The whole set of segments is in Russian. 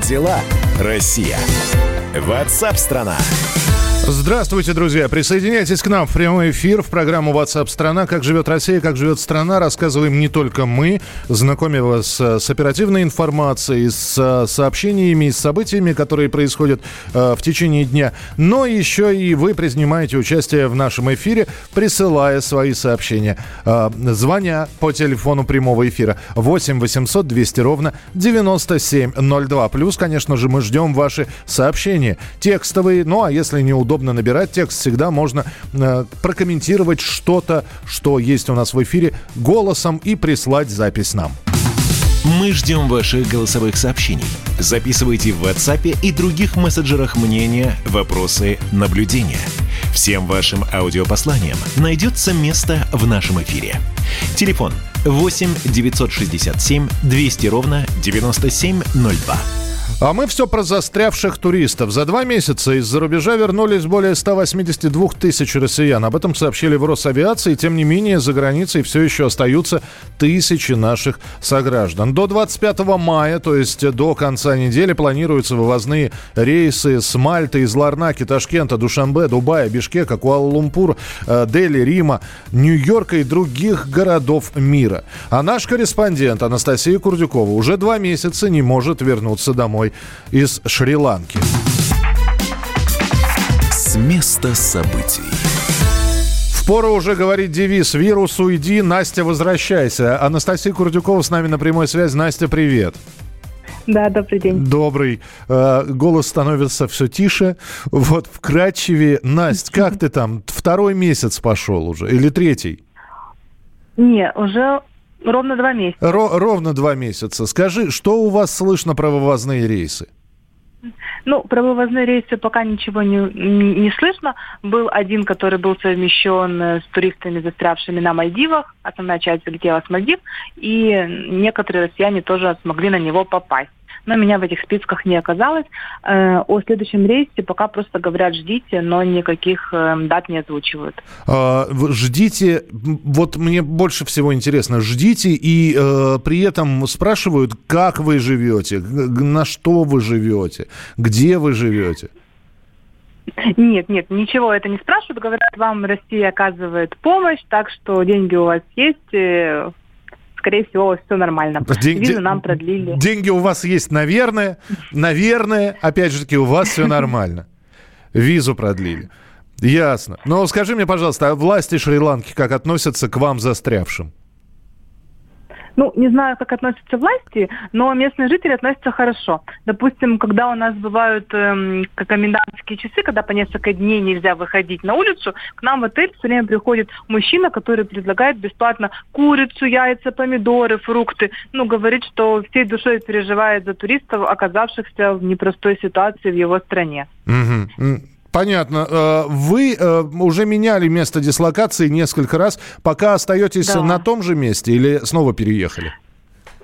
Дела, Россия? Ватсап-страна! Здравствуйте, друзья! Присоединяйтесь к нам в прямой эфир в программу WhatsApp страна Как живет Россия, как живет страна. Рассказываем не только мы, знакомим вас с оперативной информацией, с сообщениями и с событиями, которые происходят э, в течение дня, но еще и вы принимаете участие в нашем эфире, присылая свои сообщения, э, звоня по телефону прямого эфира 8 800 200 ровно 9702. Плюс, конечно же, мы ждем ваши сообщения текстовые, ну а если неудобно удобно набирать текст, всегда можно э, прокомментировать что-то, что есть у нас в эфире голосом и прислать запись нам. Мы ждем ваших голосовых сообщений. Записывайте в WhatsApp и других мессенджерах мнения, вопросы, наблюдения. Всем вашим аудиопосланиям найдется место в нашем эфире. Телефон 8 967 200 ровно 9702. А мы все про застрявших туристов. За два месяца из-за рубежа вернулись более 182 тысяч россиян. Об этом сообщили в Росавиации. Тем не менее, за границей все еще остаются тысячи наших сограждан. До 25 мая, то есть до конца недели, планируются вывозные рейсы с Мальты, из Ларнаки, Ташкента, Душанбе, Дубая, Бишкека, Куала-Лумпур, э, Дели, Рима, Нью-Йорка и других городов мира. А наш корреспондент Анастасия Курдюкова уже два месяца не может вернуться домой из Шри-Ланки. С места событий. Впору уже говорить девиз «Вирус, уйди, Настя, возвращайся». Анастасия Курдюкова с нами на прямой связи. Настя, привет. Да, добрый день. Добрый. Э, голос становится все тише. Вот вкрадчивее. Настя, как ты там? Второй месяц пошел уже или третий? Не, уже Ровно два месяца. Ро- ровно два месяца. Скажи, что у вас слышно про вывозные рейсы? Ну, про вывозные рейсы пока ничего не, не, слышно. Был один, который был совмещен э, с туристами, застрявшими на Мальдивах. Основная часть залетела с Мальдив. И некоторые россияне тоже смогли на него попасть но меня в этих списках не оказалось. Э, о следующем рейсе пока просто говорят «ждите», но никаких э, дат не озвучивают. А, ждите, вот мне больше всего интересно, ждите и э, при этом спрашивают, как вы живете, на что вы живете, где вы живете. Нет, нет, ничего это не спрашивают. Говорят, вам Россия оказывает помощь, так что деньги у вас есть, скорее всего, все нормально. День, Визу нам продлили. Деньги у вас есть, наверное. Наверное, опять же таки, у вас все нормально. Визу продлили. Ясно. Но скажи мне, пожалуйста, а власти Шри-Ланки как относятся к вам застрявшим? Ну, не знаю, как относятся власти, но местные жители относятся хорошо. Допустим, когда у нас бывают эм, комендантские часы, когда по несколько дней нельзя выходить на улицу, к нам в отель все время приходит мужчина, который предлагает бесплатно курицу, яйца, помидоры, фрукты. Ну, говорит, что всей душой переживает за туристов, оказавшихся в непростой ситуации в его стране. Угу. Понятно. Э, вы э, уже меняли место дислокации несколько раз. Пока остаетесь да. на том же месте или снова переехали?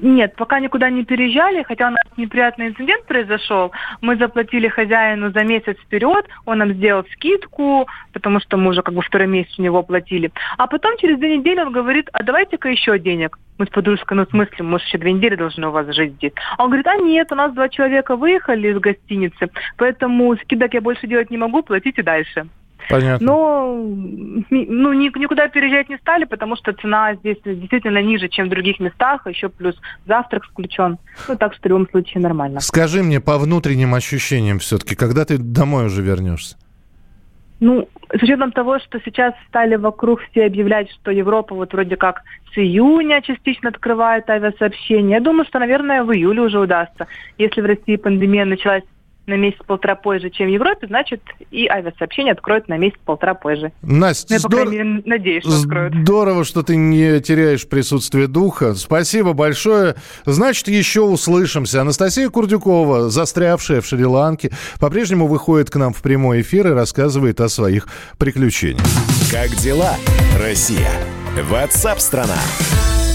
Нет, пока никуда не переезжали, хотя у нас неприятный инцидент произошел. Мы заплатили хозяину за месяц вперед, он нам сделал скидку, потому что мы уже как бы второй месяц у него платили. А потом через две недели он говорит, а давайте-ка еще денег. Мы с подружкой, ну в смысле, мы еще две недели должны у вас жить здесь. А он говорит, а нет, у нас два человека выехали из гостиницы, поэтому скидок я больше делать не могу, платите дальше. Понятно. Но ну, никуда переезжать не стали, потому что цена здесь действительно ниже, чем в других местах, еще плюс завтрак включен. Ну, так что в любом случае нормально. Скажи мне по внутренним ощущениям все-таки, когда ты домой уже вернешься? Ну, с учетом того, что сейчас стали вокруг все объявлять, что Европа вот вроде как с июня частично открывает авиасообщение, я думаю, что, наверное, в июле уже удастся. Если в России пандемия началась на месяц-полтора позже, чем в Европе, значит, и авиасообщение откроют на месяц-полтора позже. Настя, ну, я, здор... мере, надеюсь, что откроют. Здорово, что ты не теряешь присутствие духа. Спасибо большое. Значит, еще услышимся. Анастасия Курдюкова, застрявшая в Шри-Ланке, по-прежнему выходит к нам в прямой эфир и рассказывает о своих приключениях. Как дела, Россия? Ватсап-страна!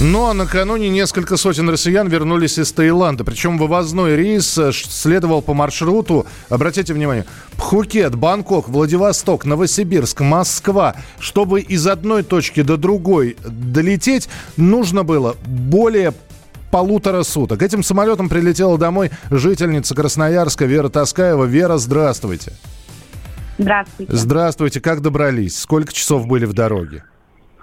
Ну а накануне несколько сотен россиян вернулись из Таиланда. Причем вывозной рейс э, следовал по маршруту, обратите внимание, Пхукет, Бангкок, Владивосток, Новосибирск, Москва. Чтобы из одной точки до другой долететь, нужно было более полутора суток. Этим самолетом прилетела домой жительница Красноярска Вера Таскаева. Вера, здравствуйте. Здравствуйте. Здравствуйте. Как добрались? Сколько часов были в дороге?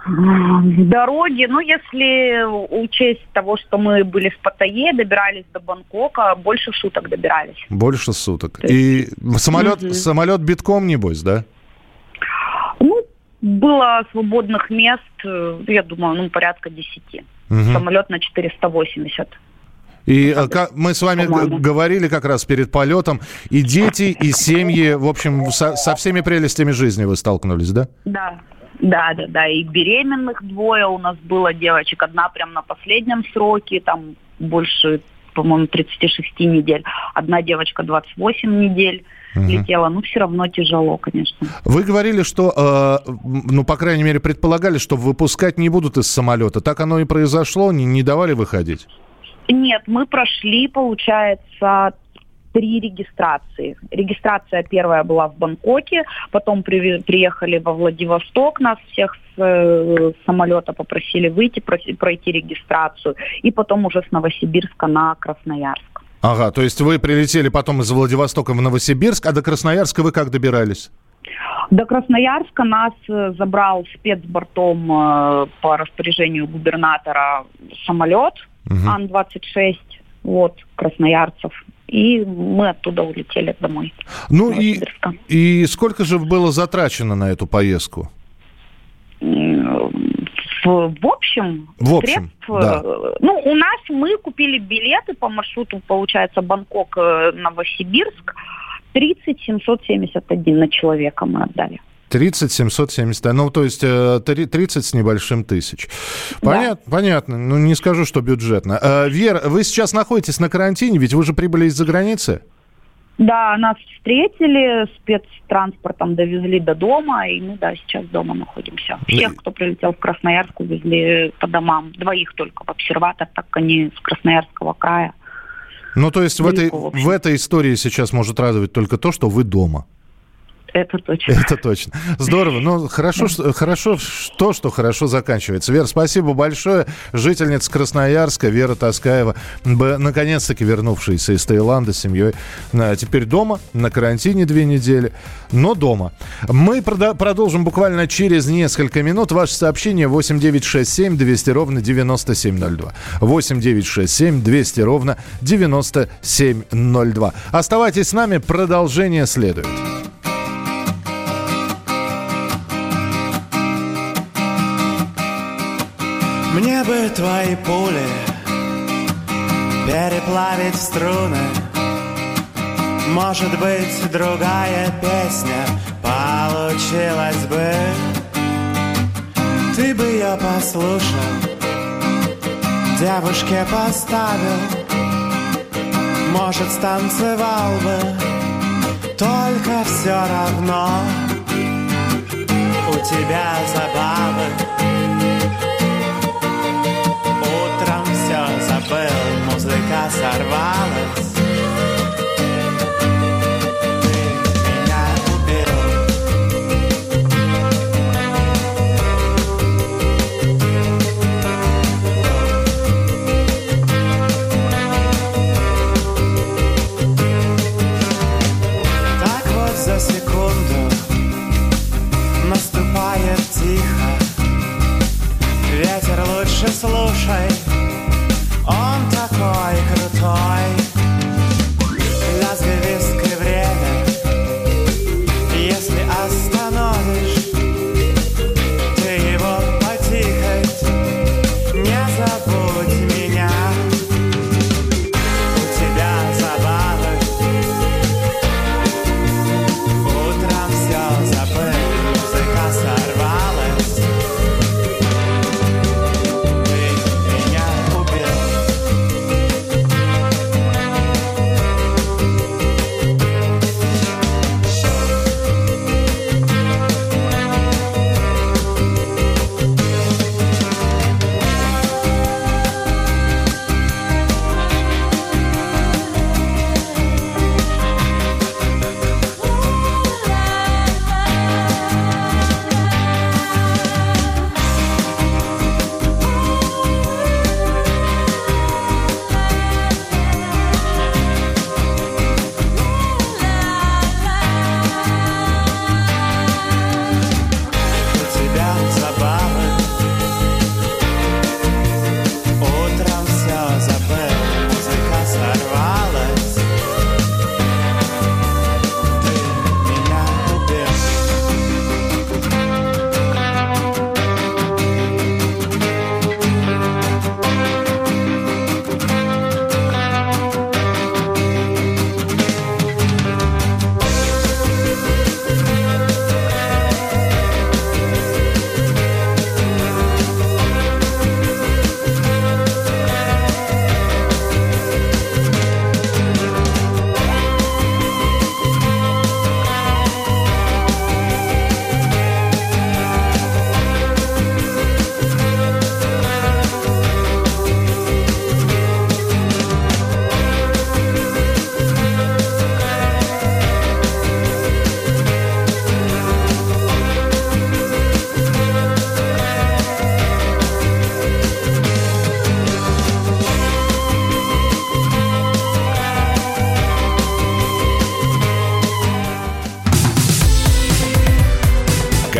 В дороге, ну, если учесть того, что мы были в Паттайе, добирались до Бангкока, больше суток добирались. Больше суток. И самолет, угу. самолет битком, небось, да? Ну, было свободных мест, э, я думаю, ну, порядка 10. Угу. Самолет на 480. И э, как, мы с вами говорили как раз перед полетом, и дети, и семьи, в общем, со, со всеми прелестями жизни вы столкнулись, да? Да, да, да, да. И беременных двое у нас было девочек. Одна прям на последнем сроке, там больше, по-моему, 36 недель. Одна девочка 28 недель угу. летела. Ну, все равно тяжело, конечно. Вы говорили, что, э, ну, по крайней мере, предполагали, что выпускать не будут из самолета. Так оно и произошло? Не, не давали выходить? Нет, мы прошли, получается, три регистрации. Регистрация первая была в Бангкоке, потом при, приехали во Владивосток, нас всех с э, самолета попросили выйти, пройти, пройти регистрацию, и потом уже с Новосибирска на Красноярск. Ага, то есть вы прилетели потом из Владивостока в Новосибирск, а до Красноярска вы как добирались? До Красноярска нас э, забрал спецбортом э, по распоряжению губернатора самолет угу. Ан-26, вот, красноярцев и мы оттуда улетели домой. Ну и, и сколько же было затрачено на эту поездку? В, в общем, в общем, средств, да. ну, у нас мы купили билеты по маршруту, получается, Бангкок-Новосибирск, 30 771 на человека мы отдали. 30 770, ну, то есть 30 э, с небольшим тысяч. Понятно, да. понятно. Ну, не скажу, что бюджетно. Э, Вера, вы сейчас находитесь на карантине, ведь вы же прибыли из-за границы? Да, нас встретили, спецтранспортом довезли до дома, и мы, да, сейчас дома находимся. Всех, кто прилетел в Красноярск, увезли по домам. Двоих только в обсерватор, так как они с Красноярского края. Ну, то есть Далеко, в этой, в этой истории сейчас может радовать только то, что вы дома. Это точно. Это точно. Здорово. Ну, хорошо, что, хорошо то, что хорошо заканчивается. Вера, спасибо большое. Жительница Красноярска Вера Таскаева, наконец-таки вернувшаяся из Таиланда с семьей. А теперь дома, на карантине две недели, но дома. Мы продолжим буквально через несколько минут. Ваше сообщение 8967 200 ровно 9702. 8967 200 ровно 9702. Оставайтесь с нами, продолжение следует. Мне бы твои пули переплавить в струны. Может быть, другая песня получилась бы. Ты бы ее послушал, девушке поставил. Может, станцевал бы, только все равно. У тебя забавы забыл, музыка сорвалась Так вот за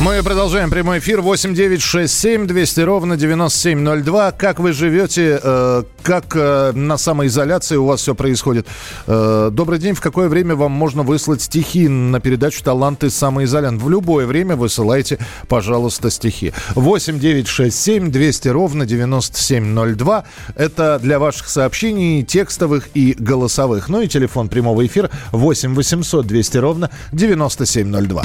Мы продолжаем прямой эфир 8967 200 ровно 9702. Как вы живете, э, как э, на самоизоляции у вас все происходит? Э, добрый день. В какое время вам можно выслать стихи на передачу «Таланты самоизолянт»? В любое время высылайте, пожалуйста, стихи. 8967 200 ровно 9702. Это для ваших сообщений текстовых и голосовых. Ну и телефон прямого эфира 8 800 200 ровно 9702.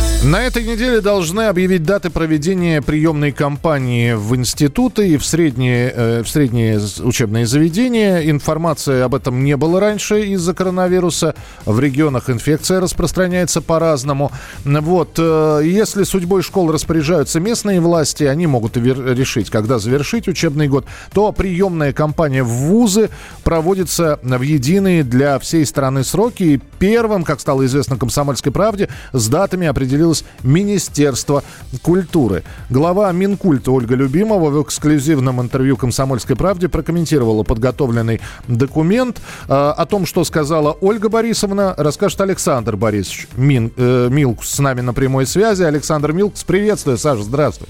На этой неделе должны объявить даты проведения приемной кампании в институты и в средние, э, в средние учебные заведения. Информации об этом не было раньше из-за коронавируса. В регионах инфекция распространяется по-разному. Вот. Э, если судьбой школ распоряжаются местные власти, они могут решить, когда завершить учебный год, то приемная кампания в вузы проводится в единые для всей страны сроки. И первым, как стало известно «Комсомольской правде», с датами определил появилось Министерство культуры. Глава Минкульта Ольга Любимова в эксклюзивном интервью «Комсомольской правде» прокомментировала подготовленный документ. Э, о том, что сказала Ольга Борисовна, расскажет Александр Борисович Мин, э, Милкус с нами на прямой связи. Александр Милкус, приветствую. Саша, здравствуй.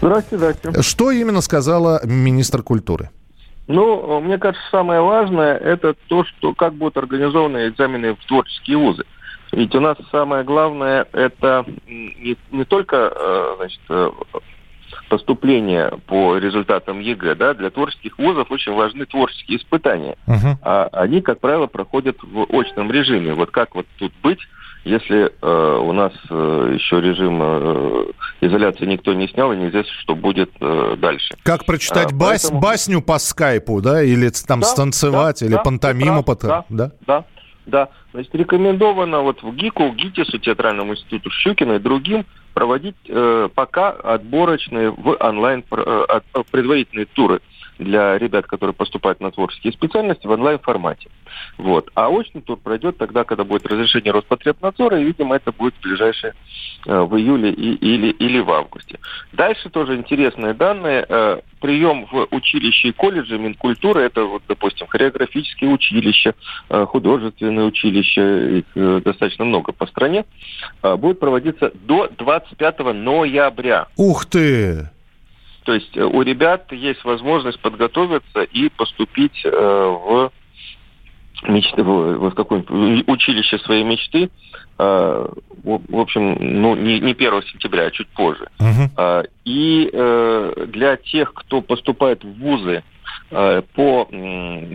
Здравствуйте, здравствуйте. Что именно сказала министр культуры? Ну, мне кажется, самое важное это то, что как будут организованы экзамены в творческие вузы. Ведь у нас самое главное это не, не только э, значит, э, поступление по результатам ЕГЭ, да, для творческих вузов очень важны творческие испытания. Uh-huh. А они, как правило, проходят в очном режиме. Вот как вот тут быть, если э, у нас э, еще режим э, изоляции никто не снял, и неизвестно, что будет э, дальше. Как прочитать а, бас, поэтому... басню по скайпу, да, или там да, станцевать, да, или да, пантомиму? Прав, да, да, да, да, значит, рекомендовано вот ВГИКу, ГИТИСу, Театральному институту Щукина и другим проводить э, пока отборочные в онлайн э, предварительные туры для ребят, которые поступают на творческие специальности в онлайн-формате. Вот. А очный тур пройдет тогда, когда будет разрешение Роспотребнадзора, и, видимо, это будет в ближайшие э, в июле и, или, или в августе. Дальше тоже интересные данные. Э, прием в училище и колледжи Минкультуры, это, вот, допустим, хореографические училища, э, художественные училища, их э, достаточно много по стране, будет проводиться до 25 ноября. Ух ты! То есть э, у ребят есть возможность подготовиться и поступить э, в мечты, в, в какое-нибудь училище своей мечты, э, в, общем, ну, не, не 1 сентября, а чуть позже. Uh-huh. И для тех, кто поступает в вузы по,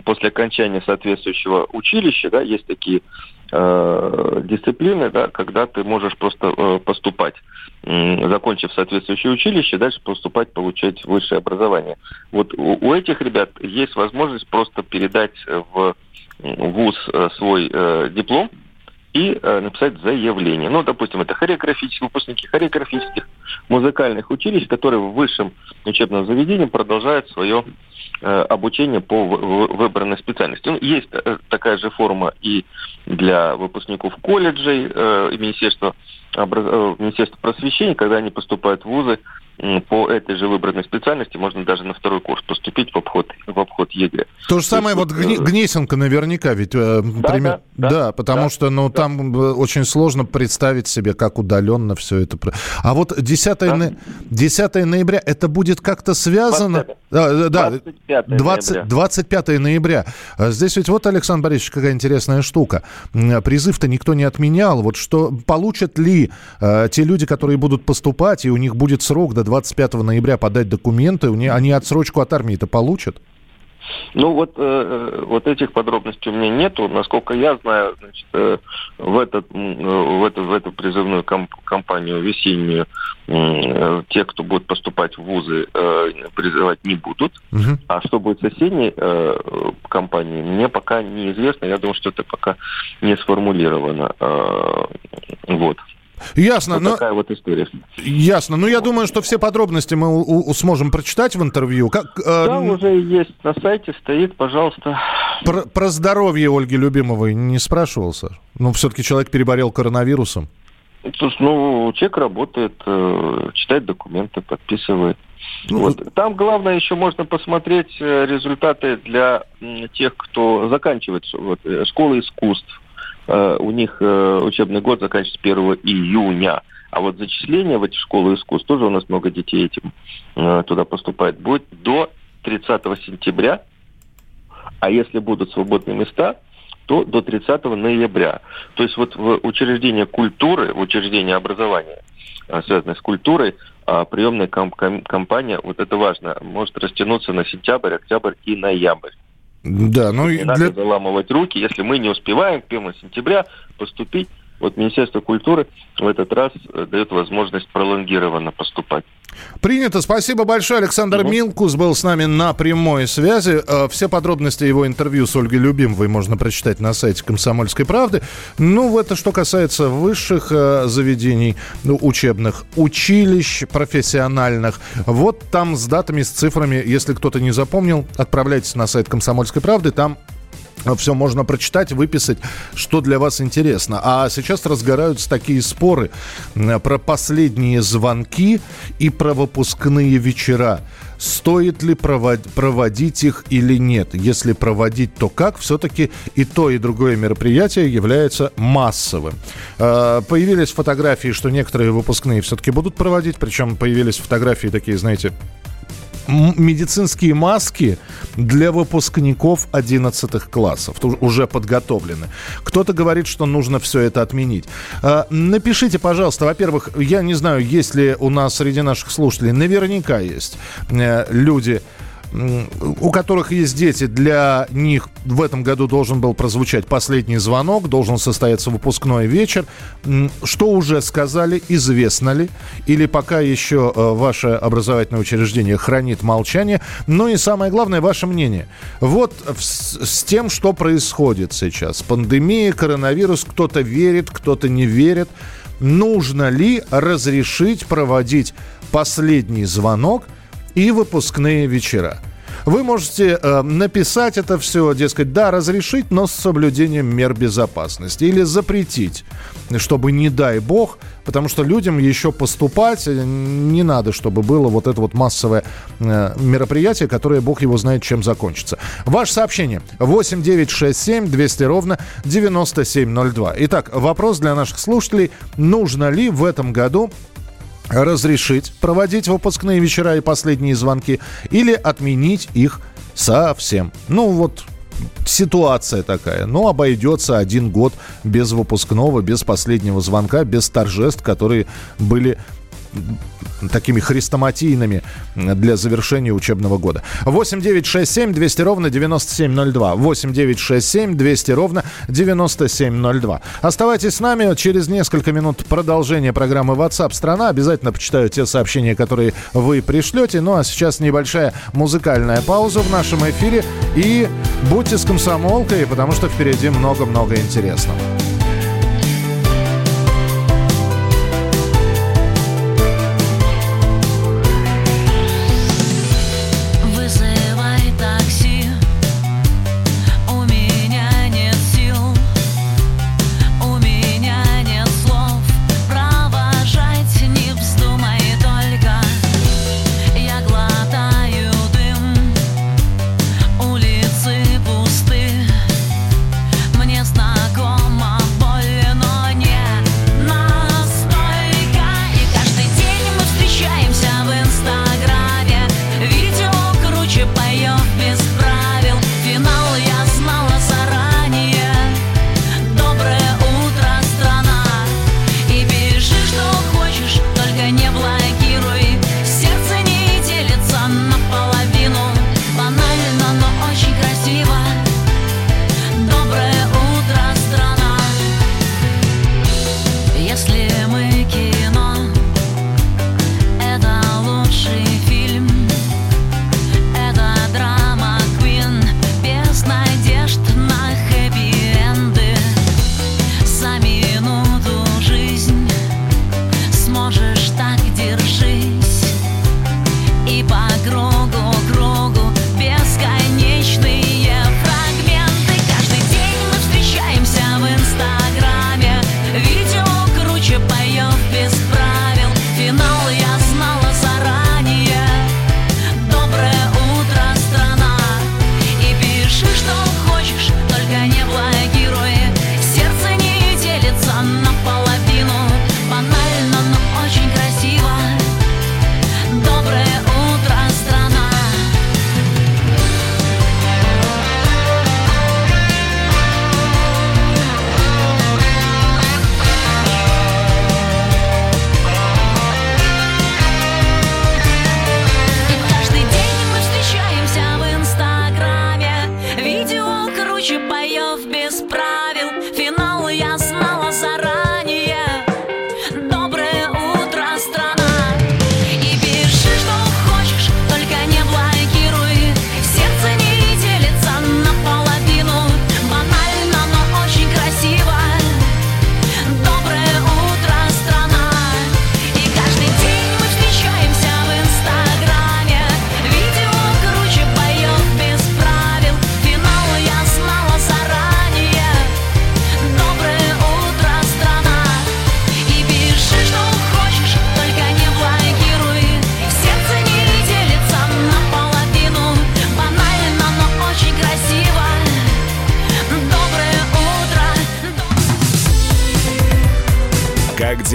после окончания соответствующего училища, да, есть такие э, дисциплины, да, когда ты можешь просто э, поступать, закончив соответствующее училище, дальше поступать, получать высшее образование. Вот у, этих ребят есть возможность просто передать в ВУЗ э, свой диплом и э, написать заявление. Ну, допустим, это хореографические выпускники хореографических музыкальных училищ, которые в высшем учебном заведении продолжают свое Э, обучение по выбранной специальности. Ну, есть э, такая же форма и для выпускников колледжей э, Министерства, образ... Министерства просвещения, когда они поступают в вузы по этой же выбранной специальности можно даже на второй курс поступить в обход, ЕГЭ. То же самое вот Гни, Гнесинка наверняка ведь э, да, пример... да, да, да, потому да, что ну, да. там очень сложно представить себе, как удаленно все это. А вот 10, да. на... 10 ноября, это будет как-то связано... 20, да, да, 25 20, ноября. 25 ноября. А здесь ведь вот, Александр Борисович, какая интересная штука. Призыв-то никто не отменял. Вот что получат ли э, те люди, которые будут поступать, и у них будет срок до 25 ноября подать документы, они отсрочку от армии-то получат? Ну вот, э, вот этих подробностей у меня нету. Насколько я знаю, значит, э, в, этот, в, эту, в эту призывную комп- кампанию весеннюю э, те, кто будет поступать в вузы, э, призывать не будут. Угу. А что будет с осенней э, кампанией, мне пока неизвестно. Я думаю, что это пока не сформулировано. Э, вот. Ясно. Вот но... такая вот история. Ясно. Ну, я думаю, что все подробности мы у, у, сможем прочитать в интервью. Как, э... Да, уже есть на сайте, стоит, пожалуйста. Про, про здоровье Ольги Любимовой не спрашивался? Ну, все-таки человек переболел коронавирусом. Слушай, ну, человек работает, э, читает документы, подписывает. Ну, вот. Там главное еще можно посмотреть э, результаты для тех, кто заканчивает вот, э, школы искусств, у них э, учебный год заканчивается 1 июня. А вот зачисление в эти школы искусств, тоже у нас много детей этим э, туда поступает, будет до 30 сентября. А если будут свободные места, то до 30 ноября. То есть вот в учреждение культуры, в учреждение образования, связанное с культурой, приемная кампания, вот это важно, может растянуться на сентябрь, октябрь и ноябрь. Да, ну и для... надо заламывать руки, если мы не успеваем 1 сентября поступить вот Министерство культуры в этот раз э, дает возможность пролонгированно поступать. Принято. Спасибо большое. Александр угу. Милкус был с нами на прямой связи. Э, все подробности его интервью с Ольгой Любимовой можно прочитать на сайте «Комсомольской правды». Ну, это что касается высших э, заведений ну, учебных, училищ профессиональных. Вот там с датами, с цифрами, если кто-то не запомнил, отправляйтесь на сайт «Комсомольской правды». Там все можно прочитать, выписать, что для вас интересно. А сейчас разгораются такие споры про последние звонки и про выпускные вечера. Стоит ли проводить их или нет? Если проводить, то как? Все-таки и то, и другое мероприятие является массовым. А, появились фотографии, что некоторые выпускные все-таки будут проводить, причем появились фотографии такие, знаете, медицинские маски для выпускников 11 классов уже подготовлены. Кто-то говорит, что нужно все это отменить. А, напишите, пожалуйста, во-первых, я не знаю, есть ли у нас среди наших слушателей, наверняка есть э, люди, у которых есть дети, для них в этом году должен был прозвучать последний звонок, должен состояться выпускной вечер. Что уже сказали, известно ли? Или пока еще э, ваше образовательное учреждение хранит молчание? Ну и самое главное, ваше мнение. Вот с тем, что происходит сейчас. Пандемия, коронавирус, кто-то верит, кто-то не верит. Нужно ли разрешить проводить последний звонок – и выпускные вечера. Вы можете э, написать это все, дескать, да, разрешить, но с соблюдением мер безопасности. Или запретить, чтобы, не дай бог, потому что людям еще поступать э, не надо, чтобы было вот это вот массовое э, мероприятие, которое бог его знает, чем закончится. Ваше сообщение 8 9 6 7 200 ровно 9702. Итак, вопрос для наших слушателей. Нужно ли в этом году разрешить проводить выпускные вечера и последние звонки или отменить их совсем. Ну вот ситуация такая. Ну, обойдется один год без выпускного, без последнего звонка, без торжеств, которые были такими хрестоматийными для завершения учебного года. 8 9 6 7 200 ровно 9702. 8 9 6 7 200 ровно 9702. Оставайтесь с нами. Через несколько минут продолжение программы WhatsApp страна. Обязательно почитаю те сообщения, которые вы пришлете. Ну а сейчас небольшая музыкальная пауза в нашем эфире. И будьте с комсомолкой, потому что впереди много-много интересного. без правил, финал.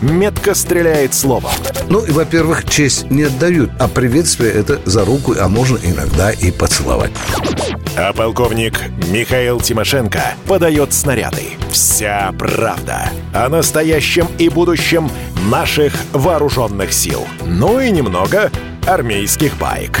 метко стреляет словом. Ну, и, во-первых, честь не отдают, а приветствие это за руку, а можно иногда и поцеловать. А полковник Михаил Тимошенко подает снаряды. Вся правда о настоящем и будущем наших вооруженных сил. Ну и немного армейских баек.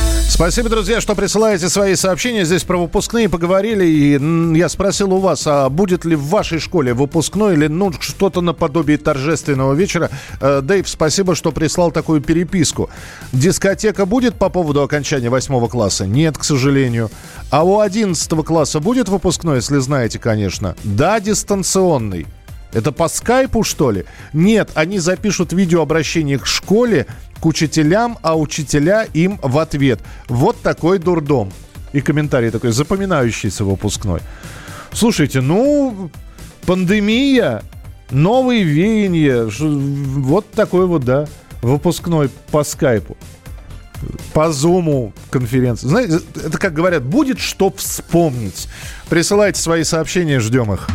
Спасибо, друзья, что присылаете свои сообщения. Здесь про выпускные поговорили. И я спросил у вас, а будет ли в вашей школе выпускной или ну, что-то наподобие торжественного вечера. Э, Дэйв, спасибо, что прислал такую переписку. Дискотека будет по поводу окончания восьмого класса? Нет, к сожалению. А у одиннадцатого класса будет выпускной, если знаете, конечно? Да, дистанционный. Это по скайпу, что ли? Нет, они запишут видеообращение к школе, к учителям, а учителя им в ответ. Вот такой дурдом. И комментарий такой, запоминающийся выпускной. Слушайте, ну, пандемия, новые веяния, вот такой вот, да, выпускной по скайпу по зуму конференции. Знаете, это как говорят, будет что вспомнить. Присылайте свои сообщения, ждем их.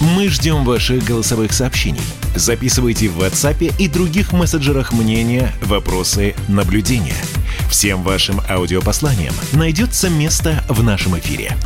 Мы ждем ваших голосовых сообщений. Записывайте в WhatsApp и других мессенджерах мнения, вопросы, наблюдения. Всем вашим аудиопосланиям найдется место в нашем эфире.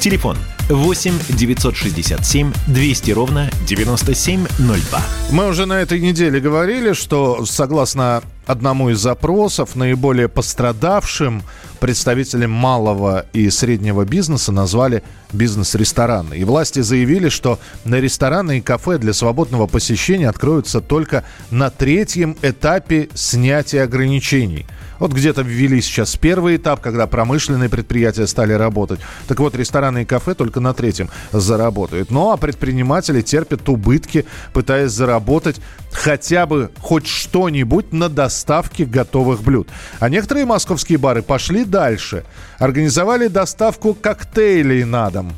Телефон 8 967 200 ровно 9702. Мы уже на этой неделе говорили, что согласно одному из запросов наиболее пострадавшим представителям малого и среднего бизнеса назвали бизнес-рестораны. И власти заявили, что на рестораны и кафе для свободного посещения откроются только на третьем этапе снятия ограничений – вот где-то ввели сейчас первый этап, когда промышленные предприятия стали работать. Так вот, рестораны и кафе только на третьем заработают. Ну, а предприниматели терпят убытки, пытаясь заработать хотя бы хоть что-нибудь на доставке готовых блюд. А некоторые московские бары пошли дальше. Организовали доставку коктейлей на дом.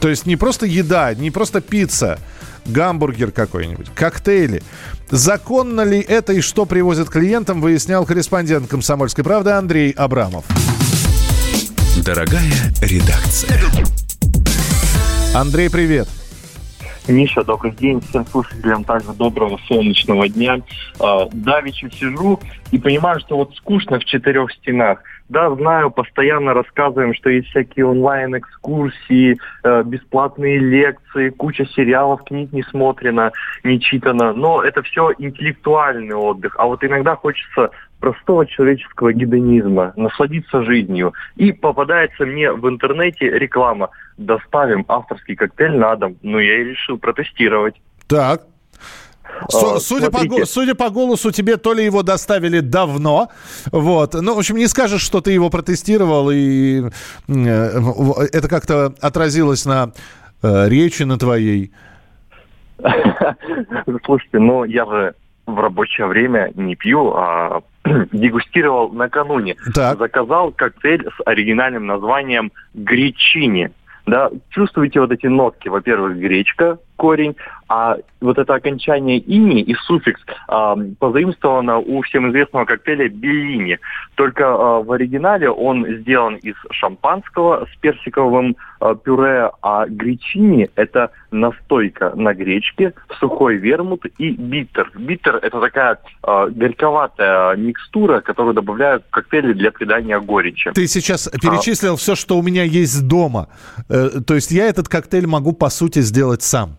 То есть не просто еда, не просто пицца, гамбургер какой-нибудь, коктейли. Законно ли это и что привозят клиентам, выяснял корреспондент «Комсомольской правды» Андрей Абрамов. Дорогая редакция. Андрей, привет. Миша, добрый день. Всем слушателям также доброго солнечного дня. А, Давичу сижу и понимаю, что вот скучно в четырех стенах. Да, знаю, постоянно рассказываем, что есть всякие онлайн-экскурсии, э, бесплатные лекции, куча сериалов, книг не смотрено, не читано. Но это все интеллектуальный отдых. А вот иногда хочется простого человеческого гедонизма, насладиться жизнью. И попадается мне в интернете реклама «Доставим авторский коктейль на дом». Ну, я и решил протестировать. Так, а, судя, по, судя по голосу, тебе то ли его доставили давно, вот. Ну, в общем, не скажешь, что ты его протестировал, и э, это как-то отразилось на э, речи на твоей. Слушайте, ну я же в рабочее время не пью, а дегустировал накануне. Так. Заказал коктейль с оригинальным названием «Гречини». Да, чувствуете вот эти нотки, во-первых, гречка, корень, а вот это окончание ини и суффикс э, позаимствовано у всем известного коктейля Беллини. Только э, в оригинале он сделан из шампанского с персиковым э, пюре, а гречини – это настойка на гречке, сухой вермут и биттер. Биттер – это такая э, горьковатая микстура, которую добавляют в коктейли для придания горечи. Ты сейчас перечислил а... все, что у меня есть дома. Э, то есть я этот коктейль могу, по сути, сделать сам.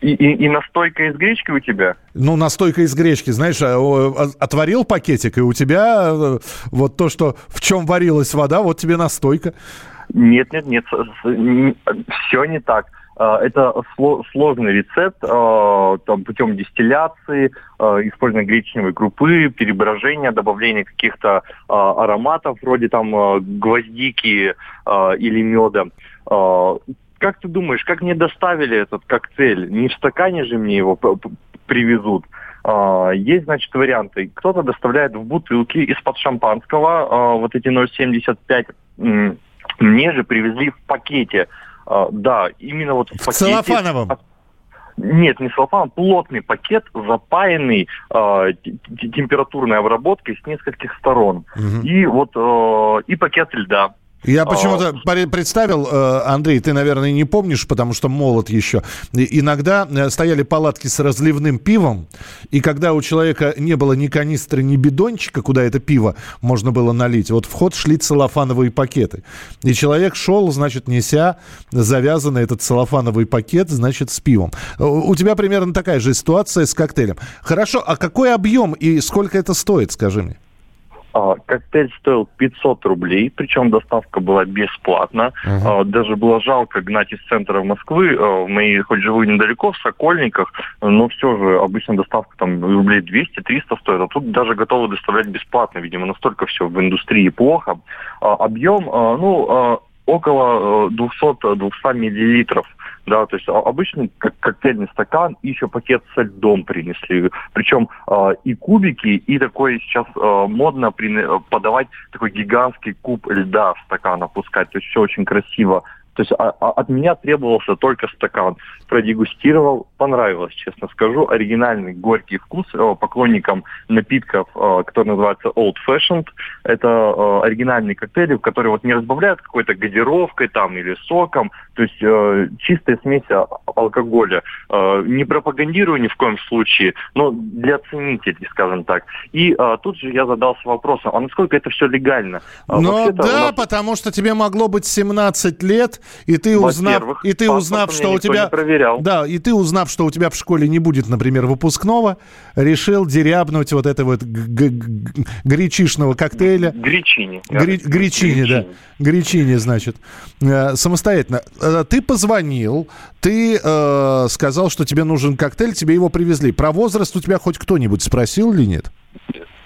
И, и, и настойка из гречки у тебя? Ну, настойка из гречки, знаешь, а, а, отварил пакетик, и у тебя э, вот то, что в чем варилась вода, вот тебе настойка. Нет, нет, нет, все не так. Э, это сложный рецепт э, там, путем дистилляции, использования гречневой крупы, переброжения, добавления каких-то ароматов вроде там гвоздики или меда. Как ты думаешь, как мне доставили этот коктейль? Не в стакане же мне его привезут. Есть, значит, варианты. Кто-то доставляет в бутылке из-под шампанского вот эти 0,75. Мне же привезли в пакете а, да, именно вот в, в пакете... целлофановом? Нет, не целлофан, плотный пакет, запаянный э, температурной обработкой с нескольких сторон. Угу. И вот э, и пакет льда. Я а, почему-то представил, э, Андрей, ты, наверное, не помнишь, потому что молод еще. Иногда э, стояли палатки с разливным пивом, и когда у человека не было ни канистры, ни бидончика, куда это пиво можно было налить, вот в ход шли целлофановые пакеты. И человек шел, значит, неся завязанный этот целлофановый пакет, значит, с пивом. У тебя примерно такая же ситуация с коктейлем. Хорошо, а какой объем и сколько это стоит, скажи мне? А, коктейль стоил 500 рублей, причем доставка была бесплатна. Uh-huh. А, даже было жалко гнать из центра Москвы. А, мы хоть живу недалеко, в Сокольниках, но все же обычно доставка там рублей 200-300 стоит, а тут даже готовы доставлять бесплатно. Видимо, настолько все в индустрии плохо. Объем, ну, около 200-200 э, миллилитров да, то есть обычный как коктейльный стакан и еще пакет со льдом принесли. Причем э, и кубики, и такой сейчас э, модно при, подавать такой гигантский куб льда в стакан опускать. То есть все очень красиво. То есть а, а, от меня требовался только стакан. Продегустировал, понравилось, честно скажу. Оригинальный горький вкус э, поклонникам напитков, э, который называется Old Fashioned. Это э, оригинальные коктейли, в которые вот не разбавляют какой-то газировкой там или соком. То есть э, чистая смесь алкоголя. Э, не пропагандирую ни в коем случае, но для ценителей, скажем так. И э, тут же я задался вопросом, а насколько это все легально? Ну да, нас... потому что тебе могло быть 17 лет, и ты узнав, и ты узнав, что у тебя, да, и ты узнав, что у тебя в школе не будет, например, выпускного, решил дерябнуть вот это вот гречишного коктейля. Гречини. Гри, гречини, да. Гречини, значит. Э, самостоятельно. Э, ты позвонил, ты э, сказал, что тебе нужен коктейль, тебе его привезли. Про возраст у тебя хоть кто-нибудь спросил или нет?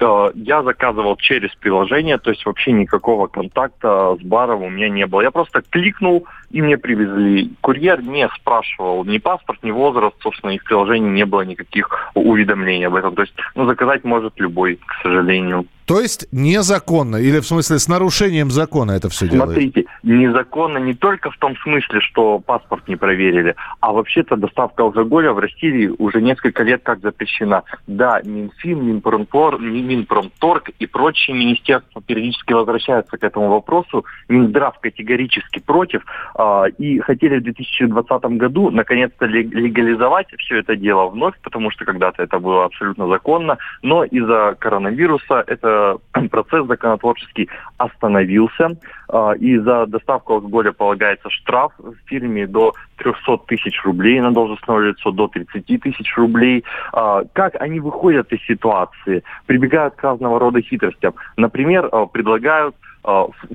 Э, я заказывал через приложение, то есть вообще никакого контакта с баром у меня не было. Я просто кликнул, и мне привезли. Курьер не спрашивал ни паспорт, ни возраст, собственно, и в приложении не было никаких уведомлений об этом. То есть, ну, заказать может любой, к сожалению. То есть незаконно, или в смысле с нарушением закона это все делается? Смотрите, незаконно не только в том смысле, что паспорт не проверили, а вообще-то доставка алкоголя в России уже несколько лет как запрещена. Да, Минфин, Минпромтор, Минпромторг и прочие министерства периодически возвращаются к этому вопросу. Минздрав категорически против. А, и хотели в 2020 году наконец-то легализовать все это дело вновь, потому что когда-то это было абсолютно законно. Но из-за коронавируса это процесс законотворческий остановился, а, и за доставку алкоголя полагается штраф в фирме до 300 тысяч рублей на должностное лицо, до 30 тысяч рублей. А, как они выходят из ситуации? Прибегают к разного рода хитростям. Например, а, предлагают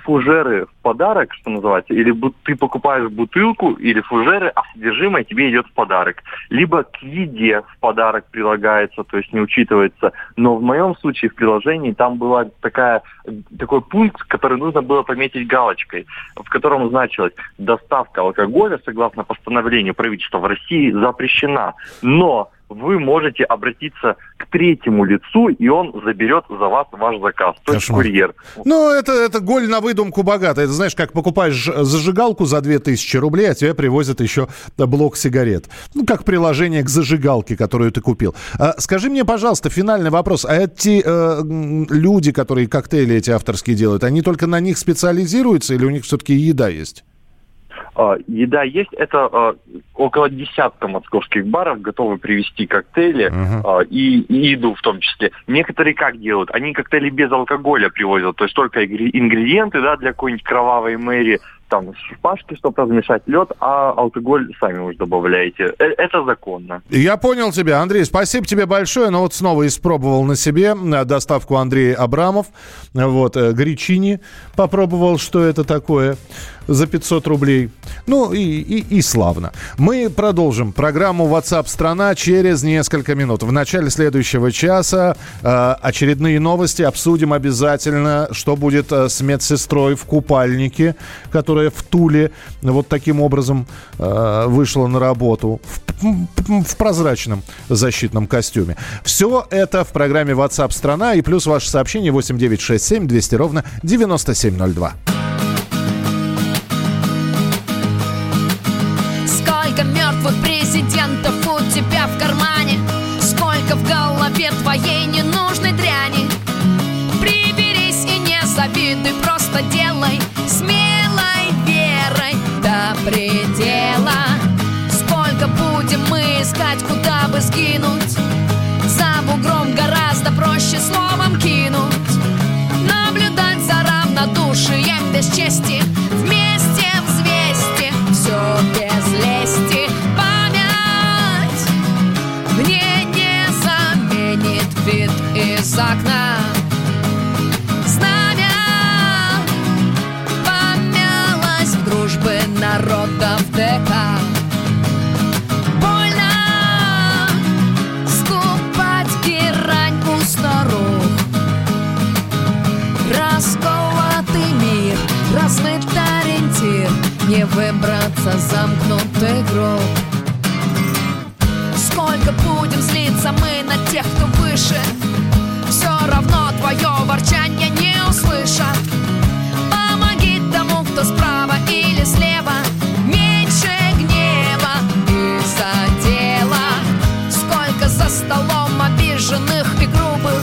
фужеры в подарок, что называется, или ты покупаешь бутылку или фужеры, а содержимое тебе идет в подарок. Либо к еде в подарок прилагается, то есть не учитывается. Но в моем случае в приложении там была такая, такой пункт, который нужно было пометить галочкой, в котором значилось, доставка алкоголя, согласно постановлению правительства в России, запрещена. Но вы можете обратиться к третьему лицу, и он заберет за вас ваш заказ, то есть курьер. Ну, это, это голь на выдумку богато. Это знаешь, как покупаешь зажигалку за 2000 рублей, а тебе привозят еще блок сигарет. Ну, как приложение к зажигалке, которую ты купил. А, скажи мне, пожалуйста, финальный вопрос. А эти э, люди, которые коктейли эти авторские делают, они только на них специализируются или у них все-таки еда есть? А, еда есть. Это а, около десятка московских баров готовы привезти коктейли uh-huh. и, и еду в том числе. Некоторые как делают? Они коктейли без алкоголя привозят, то есть только ингредиенты да, для какой-нибудь кровавой мэри, там шпажки, чтобы размешать лед, а алкоголь сами уже добавляете. Э, это законно. Я понял тебя, Андрей. Спасибо тебе большое. Но вот снова испробовал на себе э, доставку Андрей Абрамов. Вот, э, гречини попробовал, что это такое за 500 рублей. Ну и, и, и славно. Мы продолжим программу WhatsApp страна через несколько минут. В начале следующего часа э, очередные новости обсудим обязательно, что будет с медсестрой в купальнике, которая в Туле вот таким образом э, вышла на работу в, в прозрачном защитном костюме. Все это в программе WhatsApp страна и плюс ваше сообщение 8967 200 ровно 9702. Куда бы сгинуть За бугром гораздо проще словом кинуть. Наблюдать за равнодушием без чести выбраться замкнутый гроб? Сколько будем злиться мы на тех, кто выше? Все равно твое ворчание не услышат. Помоги тому, кто справа или слева. Меньше гнева из-за дела Сколько за столом обиженных и грубых